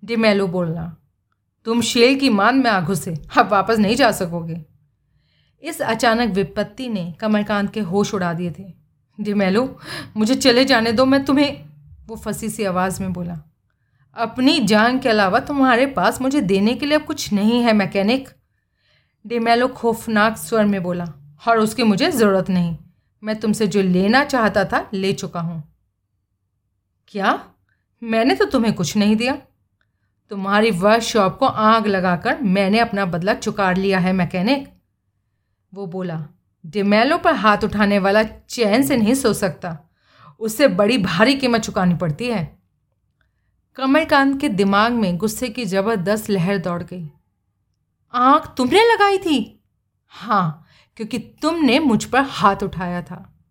डिमेलो बोलना। तुम शेल की मान में आ घुसे अब वापस नहीं जा सकोगे। इस अचानक विपत्ति ने कमलकांत के होश उड़ा दिए थे। डिमेलो मुझे चले जाने दो, मैं तुम्हें, वो फंसी सी आवाज़ में बोला। अपनी जान के अलावा तुम्हारे पास मुझे देने के लिए अब कुछ नहीं है, मैकेनिक। डिमेलो खौफनाक स्वर में बोला, और उसकी मुझे ज़रूरत नहीं। मैं तुमसे जो लेना चाहता था, ले चुका हूँ। क्या? मैंने तो तुम्हें कुछ नहीं दिया। तुम्हारी वर्कशॉप को आग लगाकर मैंने अपना बदला चुकार लिया है मैकेनिक वो बोला डिमेलो पर हाथ उठाने वाला चैन से नहीं सो सकता। उससे बड़ी भारी कीमत चुकानी पड़ती है। कमलकांत के दिमाग में गुस्से की ज़बरदस्त लहर दौड़ गई। आँख तुमने लगाई थी? हाँ क्योंकि तुमने मुझ पर हाथ उठाया था।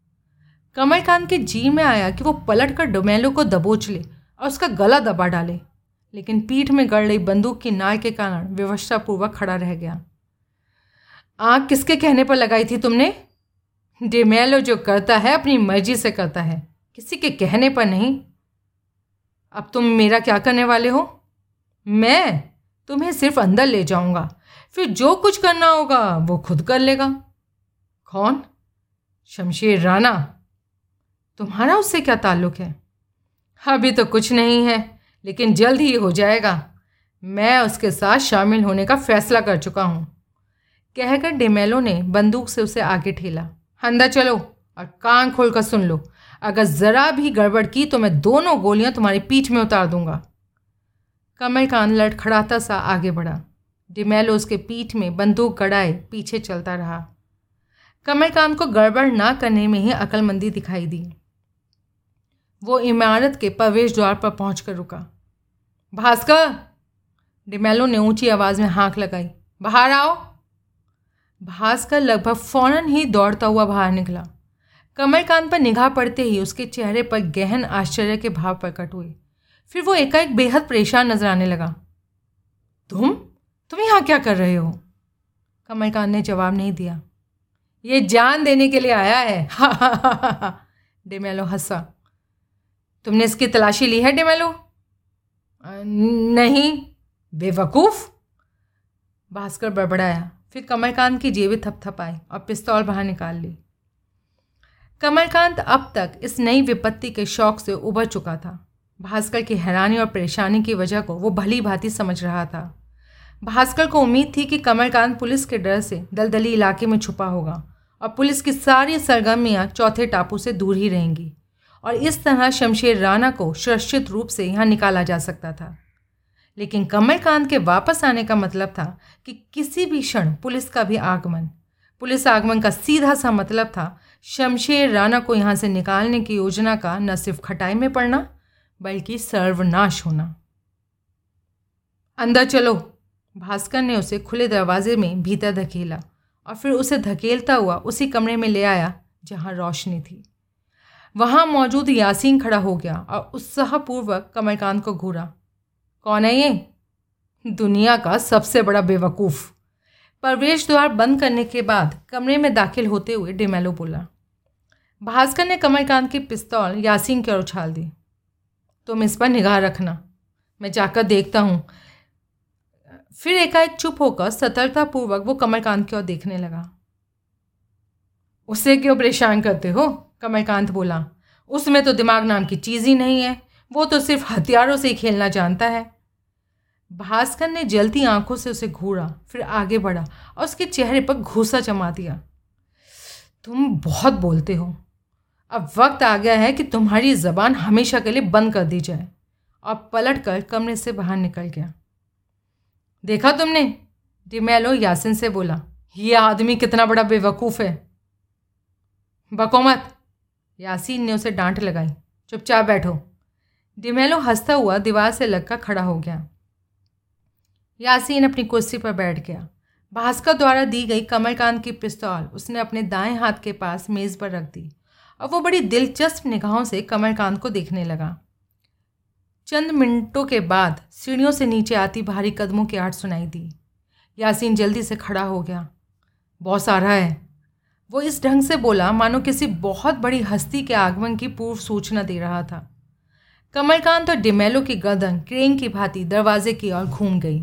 कमलकांत के जी में आया कि वो पलट कर डोमेलो को दबोच ले और उसका गला दबा डाले। लेकिन पीठ में गड़ रही बंदूक की नाल के कारण व्यवस्थापूर्वक खड़ा रह गया। आग किसके कहने पर लगाई थी तुमने? डेमेलो जो करता है, अपनी मर्ज़ी से करता है। किसी के कहने पर नहीं। अब तुम मेरा क्या करने वाले हो? मैं तुम्हें सिर्फ़ अंदर ले जाऊँगा। फिर जो कुछ करना होगा, वो खुद कर लेगा। कौन? शमशेर राणा। तुम्हारा उससे क्या ताल्लुक है? अभी तो कुछ नहीं है। लेकिन जल्द ही हो जाएगा। मैं उसके साथ शामिल होने का फैसला कर चुका हूँ। कहकर डेमेलो ने बंदूक से उसे आगे ठेला। अंदर चलो और कान खोल कर सुन लो। अगर ज़रा भी गड़बड़ की तो मैं दोनों गोलियाँ तुम्हारी पीठ में उतार दूँगा। कमलकांत लड़खड़ाता सा आगे बढ़ा। डिमेलो उसके पीठ में बंदूक गड़ाए पीछे चलता रहा। कमलकांत को गड़बड़ ना करने में ही अकलमंदी दिखाई दी। वो इमारत के प्रवेश द्वार पर पहुँच कर रुका। भास्कर, डिमेलो ने ऊँची आवाज़ में हाँक लगाई, बाहर आओ। भास्कर लगभग फ़ौरन ही दौड़ता हुआ बाहर निकला। कमलकांत पर निगाह पड़ते ही उसके चेहरे पर गहन आश्चर्य के भाव प्रकट हुए। फिर वो एकाएक बेहद परेशान नज़र आने लगा। तुम? तुम यहाँ क्या कर रहे हो? कमलकांत ने जवाब नहीं दिया। ये जान देने के लिए आया है हा हा हा हा? डेमेलो हंसा। तुमने इसकी तलाशी ली है डेमेलो? नहीं। बेवकूफ़? भास्कर बड़बड़ाया। फिर कमलकांत की जेबें थपथपाई और पिस्तौल बाहर निकाल ली। कमलकांत अब तक इस नई विपत्ति के शौक से उभर चुका था। भास्कर की हैरानी और परेशानी की वजह को वो भली भांति समझ रहा था। भास्कर को उम्मीद थी कि कमलकांत पुलिस के डर से दलदली इलाके में छुपा होगा और पुलिस की सारी सरगर्मियाँ चौथे टापू से दूर ही रहेंगी। और इस तरह शमशेर राणा को सुरक्षित रूप से यहाँ निकाला जा सकता था। लेकिन कमलकांत के वापस आने का मतलब था कि किसी भी क्षण पुलिस का भी आगमन। पुलिस आगमन का सीधा सा मतलब था शमशेर राणा को यहाँ से निकालने की योजना का न सिर्फ़ खटाई में पड़ना, बल्कि सर्वनाश होना। अंदर चलो। भास्कर ने उसे खुले दरवाजे में भीतर धकेला और फिर उसे धकेलता हुआ उसी कमरे में ले आया, जहाँ रोशनी थी। वहाँ मौजूद यासीन खड़ा हो गया और उत्साहपूर्वक कमलकांत को घूरा। कौन है ये? दुनिया का सबसे बड़ा बेवकूफ़। प्रवेश द्वार बंद करने के बाद कमरे में दाखिल होते हुए डिमेलो बोला, भास्कर ने कमलकांत की पिस्तौल यासीन की ओर उछाल दी तुम इस पर निगाह रखना। मैं जाकर देखता हूँ। फिर एकाएक चुप होकर सतर्कतापूर्वक वो कमलकांत की ओर देखने लगा। उसे क्यों परेशान करते हो? कमलकांत बोला। उसमें तो दिमाग नाम की चीज़ ही नहीं है। वो तो सिर्फ़ हथियारों से ही खेलना जानता है। भास्कर ने जलती आँखों से उसे घूरा, फिर आगे बढ़ा और उसके चेहरे पर घूसा जमा दिया। तुम बहुत बोलते हो। अब वक्त आ गया है कि तुम्हारी ज़बान हमेशा के लिए बंद कर दी जाए। और पलट कर कमरे से बाहर निकल गया। देखा तुमने? डिमेलो यासिन से बोला। ये आदमी कितना बड़ा बेवकूफ़ है। बको मत यासीन ने उसे डांट लगाई। चुपचाप बैठो। डिमेलो हंसता हुआ दीवार से लगकर खड़ा हो गया। यासीन अपनी कुर्सी पर बैठ गया। भास्कर द्वारा दी गई कमलकांत की पिस्तौल उसने अपने दाएँ हाथ के पास मेज़ पर रख दी और वो बड़ी दिलचस्प निगाहों से कमलकांत को देखने लगा। चंद मिनटों के बाद सीढ़ियों से नीचे आती भारी कदमों की आठ सुनाई दी। यासीन जल्दी से खड़ा हो गया। बहुत सारा है। वो इस ढंग से बोला, मानो किसी बहुत बड़ी हस्ती के आगमन की पूर्व सूचना दे रहा था। कमलकांत और डिमेलो की गर्दन क्रेन की भांति दरवाजे की ओर घूम गई।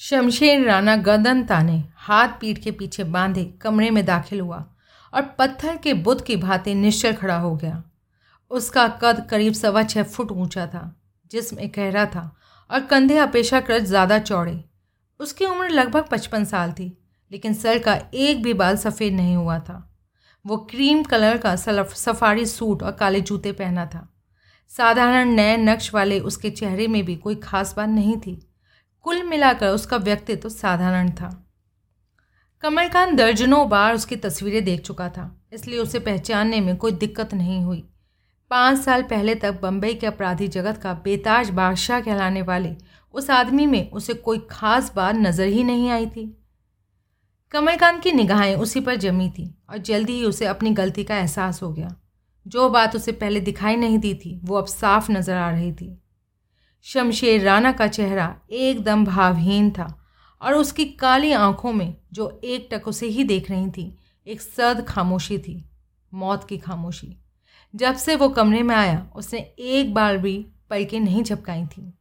शमशेर राणा गर्दन ताने हाथ पीठ के पीछे बांधे कमरे में दाखिल हुआ और पत्थर के बुद्ध की भांति निश्चल खड़ा हो गया। उसका कद करीब सवा छः फुट ऊँचा था, जिसम गहरा था और कंधे अपेक्षाकृत ज़्यादा चौड़े। उसकी उम्र लगभग पचपन साल थी। लेकिन सर का एक भी बाल सफ़ेद नहीं हुआ था। वो क्रीम कलर का सफारी सूट और काले जूते पहना था। साधारण नए नक्श वाले उसके चेहरे में भी कोई खास बात नहीं थी। कुल मिलाकर उसका व्यक्तित्व तो साधारण था। कमलकांत दर्जनों बार उसकी तस्वीरें देख चुका था, इसलिए उसे पहचानने में कोई दिक्कत नहीं हुई। पाँच साल पहले तक बम्बई के अपराधी जगत का बेताज बादशाह कहलाने वाले उस आदमी में उसे कोई खास बात नज़र ही नहीं आई थी। कमलकांत की निगाहें उसी पर जमी थी और जल्दी ही उसे अपनी गलती का एहसास हो गया। जो बात उसे पहले दिखाई नहीं दी थी, वो अब साफ़ नज़र आ रही थी। शमशेर राणा का चेहरा एकदम भावहीन था और उसकी काली आँखों में, जो एक टक उसे ही देख रही थी, एक सर्द खामोशी थी, मौत की खामोशी। जब से वो कमरे में आया, उसने एक बार भी पलकें नहीं झपकाई थी।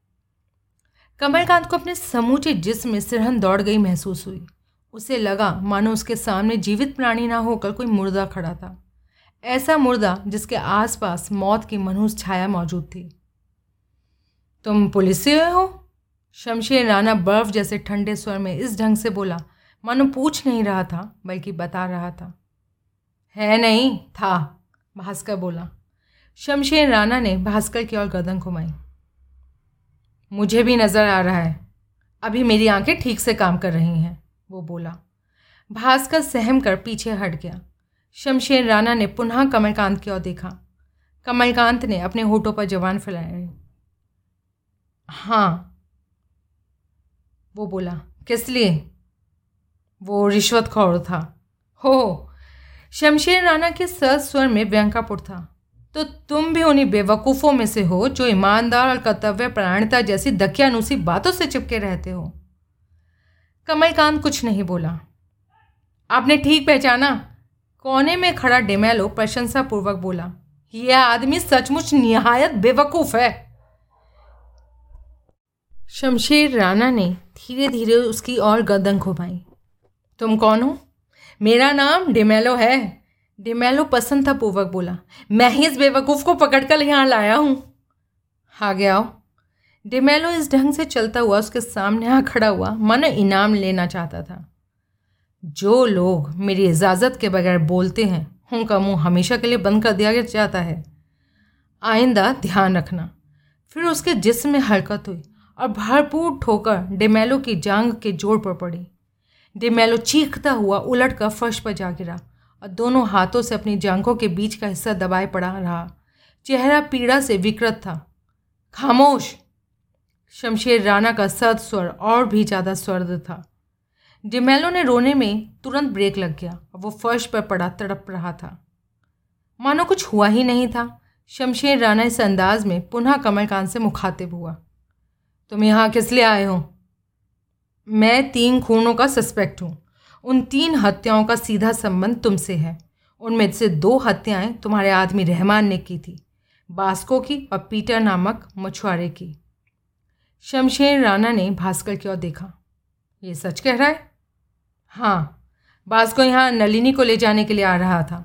कमलकांत को अपने समूचे जिस्म में सिरहन दौड़ गई महसूस हुई। उसे लगा, मानो उसके सामने जीवित प्राणी ना होकर कोई मुर्दा खड़ा था। ऐसा मुर्दा जिसके आसपास मौत की मनहूस छाया मौजूद थी। तुम पुलिस से हो? शमशेर राना बर्फ़ जैसे ठंडे स्वर में इस ढंग से बोला, मानो पूछ नहीं रहा था, बल्कि बता रहा था। है नहीं, था, भास्कर बोला। शमशेर राणा ने भास्कर की ओर गर्दन घुमाई। मुझे भी नज़र आ रहा है। अभी मेरी आँखें ठीक से काम कर रही हैं। वो बोला। भास्कर सहम कर पीछे हट गया। शमशेर राणा ने पुनः कमलकांत की ओर देखा। कमलकांत ने अपने होठों पर जवान फैलाए। हाँ वो बोला। किस लिए? वो रिश्वतखोर था। हो शमशेर राणा के सर स्वर में व्यंकापुर था। तो तुम भी उन्हीं बेवकूफ़ों में से हो जो ईमानदार और कर्तव्य प्राणता जैसी दकियानुसी बातों से चिपके रहते हो। कमलकांत कुछ नहीं बोला। आपने ठीक पहचाना? कोने में खड़ा डेमेलो प्रशंसापूर्वक बोला, यह आदमी सचमुच निहायत बेवकूफ़ है। शमशेर राणा ने धीरे धीरे उसकी और गर्दन घुमाई। तुम कौन हो? मेरा नाम डिमेलो है। डिमेलो पसंद था पूर्वक बोला, मैं ही इस बेवकूफ़ को पकड़ कर यहाँ लाया हूँ। आगे आओ। डिमेलो इस ढंग से चलता हुआ, उसके सामने आ खड़ा हुआ, मन इनाम लेना चाहता था। जो लोग मेरी इजाज़त के बगैर बोलते हैं, उनका मुँह हमेशा के लिए बंद कर दिया जाता है। आइंदा ध्यान रखना। फिर उसके जिस्म में हरकत हुई और भरपूर ठोकर डिमेलो की जांग के जोड़ पर पड़ी। डिमेलो चीखता हुआ उलट कर फर्श पर जा गिरा और दोनों हाथों से अपनी जांघों के बीच का हिस्सा दबाए पड़ा रहा। चेहरा पीड़ा से विकृत था। खामोश शमशेर राणा का सद स्वर और भी ज़्यादा स्वर्द था। डिमेलो ने रोने में तुरंत ब्रेक लग गया और वो फर्श पर पड़ा, तड़प रहा था। मानो कुछ हुआ ही नहीं था। शमशेर राणा इस अंदाज में पुनः कमलकांत से मुखातिब हुआ। तुम यहाँ किस लिए आए हो? मैं तीन खूनों का सस्पेक्ट हूँ। उन तीन हत्याओं का सीधा संबंध तुमसे है। उनमें से दो हत्याएँ तुम्हारे आदमी रहमान ने की थी, बास्को की और पीटर नामक मछुआरे की। शमशेर राणा ने भास्कर की ओर देखा। ये सच कह रहा है? हाँ बास को यहाँ नलिनी को ले जाने के लिए आ रहा था।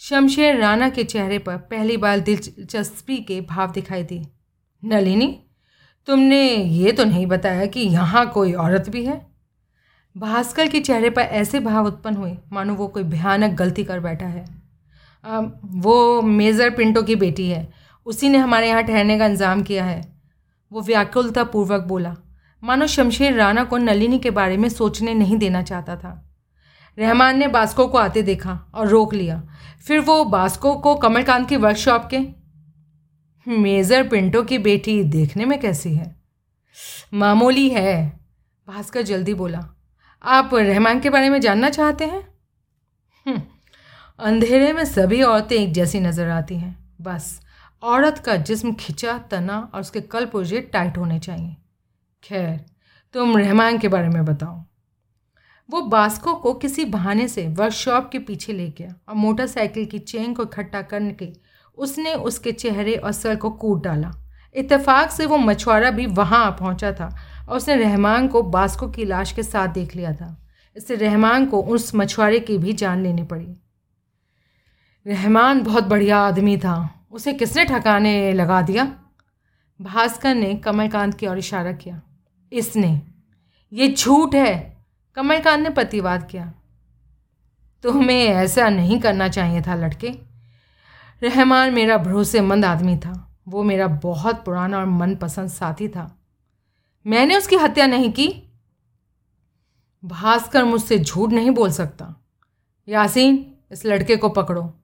शमशेर राणा के चेहरे पर पहली बार दिलचस्पी के भाव दिखाई दिए। नलिनी तुमने ये तो नहीं बताया कि यहाँ कोई औरत भी है? भास्कर के चेहरे पर ऐसे भाव उत्पन्न हुए मानो वो कोई भयानक गलती कर बैठा है। आ, वो मेज़र पिंटो की बेटी है। उसी ने हमारे यहाँ ठहरने का इंतज़ाम किया है। वो व्याकुलता पूर्वक बोला मानो शमशेर राणा को नलिनी के बारे में सोचने नहीं देना चाहता था। रहमान ने बास्को को आते देखा और रोक लिया। फिर वो बास्को को कमलकांत की वर्कशॉप के मेजर पिंटो की बेटी देखने में कैसी है? मामूली है भास्कर जल्दी बोला। आप रहमान के बारे में जानना चाहते हैं? हम्म, अंधेरे में सभी औरतें एक जैसी नज़र आती हैं बस। औरत का जिस्म खिंचा, तना और उसके कल पुर्जे टाइट होने चाहिए। खैर, तुम रहमान के बारे में बताओ। वो बास्को को किसी बहाने से वर्कशॉप के पीछे ले गया और मोटरसाइकिल की चेन को इकट्ठा करके उसने उसके चेहरे और सर को कूट डाला। इत्तेफाक से वो मछुआरा भी वहाँ पहुँचा था और उसने रहमान को बास्को की लाश के साथ देख लिया था। इससे रहमान को उस मछुआरे की भी जान लेनी पड़ी। रहमान बहुत बढ़िया आदमी था। उसे किसने ठकाने लगा दिया? भास्कर ने कमलकांत की ओर इशारा किया। इसने। ये झूठ है। कमलकांत ने प्रतिवाद किया। तुम्हें ऐसा नहीं करना चाहिए था, लड़के। रहमान मेरा भरोसेमंद आदमी था। वो मेरा बहुत पुराना और मनपसंद साथी था। मैंने उसकी हत्या नहीं की। भास्कर मुझसे झूठ नहीं बोल सकता। यासीन, इस लड़के को पकड़ो।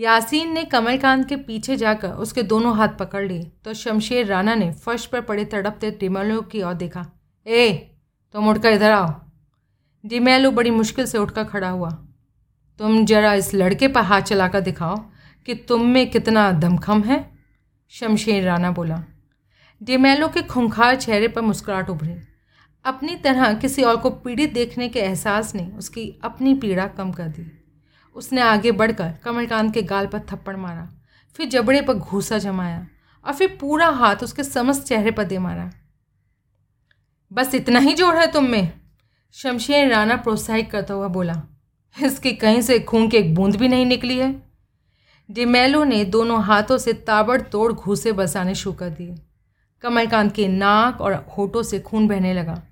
यासीन ने कमलकांत के पीछे जाकर उसके दोनों हाथ पकड़ लिए। तो शमशेर राणा ने फर्श पर पड़े तड़पते डिमेलो की ओर देखा। ए, तुम उठकर इधर आओ। डिमेलो बड़ी मुश्किल से उठकर खड़ा हुआ। तुम जरा इस लड़के पर हाथ चलाकर दिखाओ कि तुम में कितना दमखम है, शमशेर राणा बोला। डिमेलो के खुंखार चेहरे पर मुस्कुराहट उभरी। अपनी तरह किसी और को पीड़ित देखने के एहसास ने उसकी अपनी पीड़ा कम कर दी। उसने आगे बढ़कर कमलकांत के गाल पर थप्पड़ मारा, फिर जबड़े पर घूसा जमाया और फिर पूरा हाथ उसके समस्त चेहरे पर दे मारा। बस इतना ही ज़ोर है तुम में? शमशेर राणा प्रोत्साहित करता हुआ बोला। इसकी कहीं से खून की एक बूंद भी नहीं निकली है? डिमेलो ने दोनों हाथों से ताबड़तोड़ घूसे बसाने शुरू कर दिए। कमलकांत के नाक और होठों से खून बहने लगा।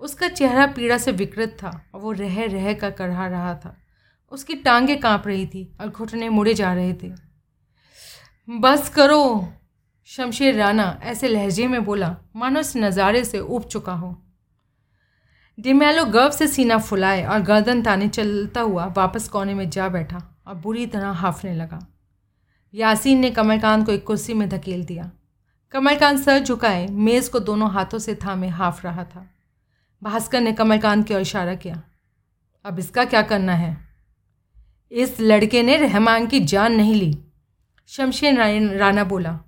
उसका चेहरा पीड़ा से विकृत था और वो रह रह कर करहा रहा था। उसकी टांगे काँप रही थी और घुटने मुड़े जा रहे थे। बस करो, शमशेर राणा, ऐसे लहजे में बोला मानो इस नज़ारे से उब चुका हो। डिमेलो गर्व से सीना फुलाए और गर्दन ताने चलता हुआ वापस कोने में जा बैठा और बुरी तरह हाफने लगा। यासीन ने कमलकांत को एक कुर्सी में धकेल दिया। कमलकांत सर झुकाए, मेज़ को दोनों हाथों से थामे हाफ़ रहा था। भास्कर ने कमलकांत की ओर इशारा किया, अब इसका क्या करना है? इस लड़के ने रहमान की जान नहीं ली। शमशेर राना बोला,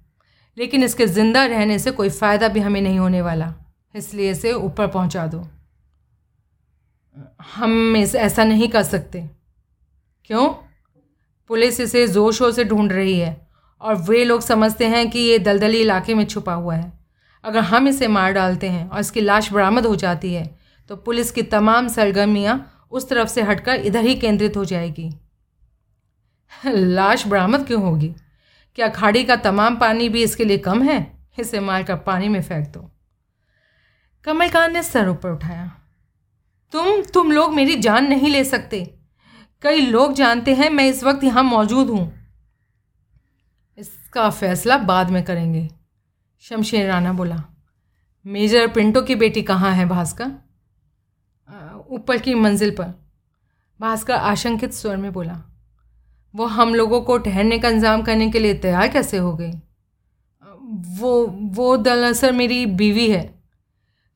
लेकिन इसके ज़िंदा रहने से कोई फ़ायदा भी हमें नहीं होने वाला। इसलिए इसे ऊपर पहुँचा दो। हम इस ऐसा नहीं कर सकते। क्यों? पुलिस इसे ज़ोर शोर से ढूंढ रही है और वे लोग समझते हैं कि ये दलदली इलाके में छुपा हुआ है। अगर हम इसे मार डालते हैं और इसकी लाश बरामद हो जाती है तो पुलिस की तमाम सरगर्मियाँ उस तरफ़ से हटकर इधर ही केंद्रित हो जाएगी। लाश बरामद क्यों होगी? क्या खाड़ी का तमाम पानी भी इसके लिए कम है? इसे मारकर पानी में फेंक दो। कमलकांत ने सर ऊपर उठाया। तुम तुम लोग मेरी जान नहीं ले सकते। कई लोग जानते हैं मैं इस वक्त यहाँ मौजूद हूँ। इसका फैसला बाद में करेंगे, शमशेर राना बोला। मेजर पिंटो की बेटी कहाँ है भास्कर? ऊपर की मंजिल पर। भास्कर आशंकित स्वर में बोला। वो हम लोगों को ठहरने का इंतज़ाम करने के लिए तैयार कैसे हो गई? वो वो दरअसल मेरी बीवी है।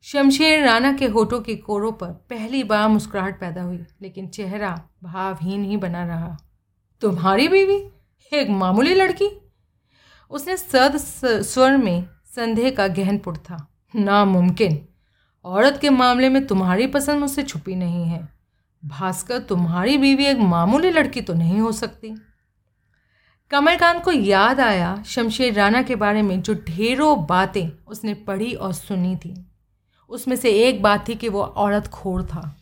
शमशेर राणा के होठों के कोरों पर पहली बार मुस्कुराहट पैदा हुई, लेकिन चेहरा भावहीन ही बना रहा। तुम्हारी बीवी? एक मामूली लड़की? उसने सद स्वर में संदेह का गहन पुट था। नामुमकिन। औरत के मामले में तुम्हारी पसंद मुझसे छुपी नहीं है। भास्कर, तुम्हारी बीवी एक मामूली लड़की तो नहीं हो सकती। कमलकांत को याद आया शमशेर राणा के बारे में जो ढेरों बातें उसने पढ़ी और सुनी थी। उसमें से एक बात थी कि वो औरत खोर था।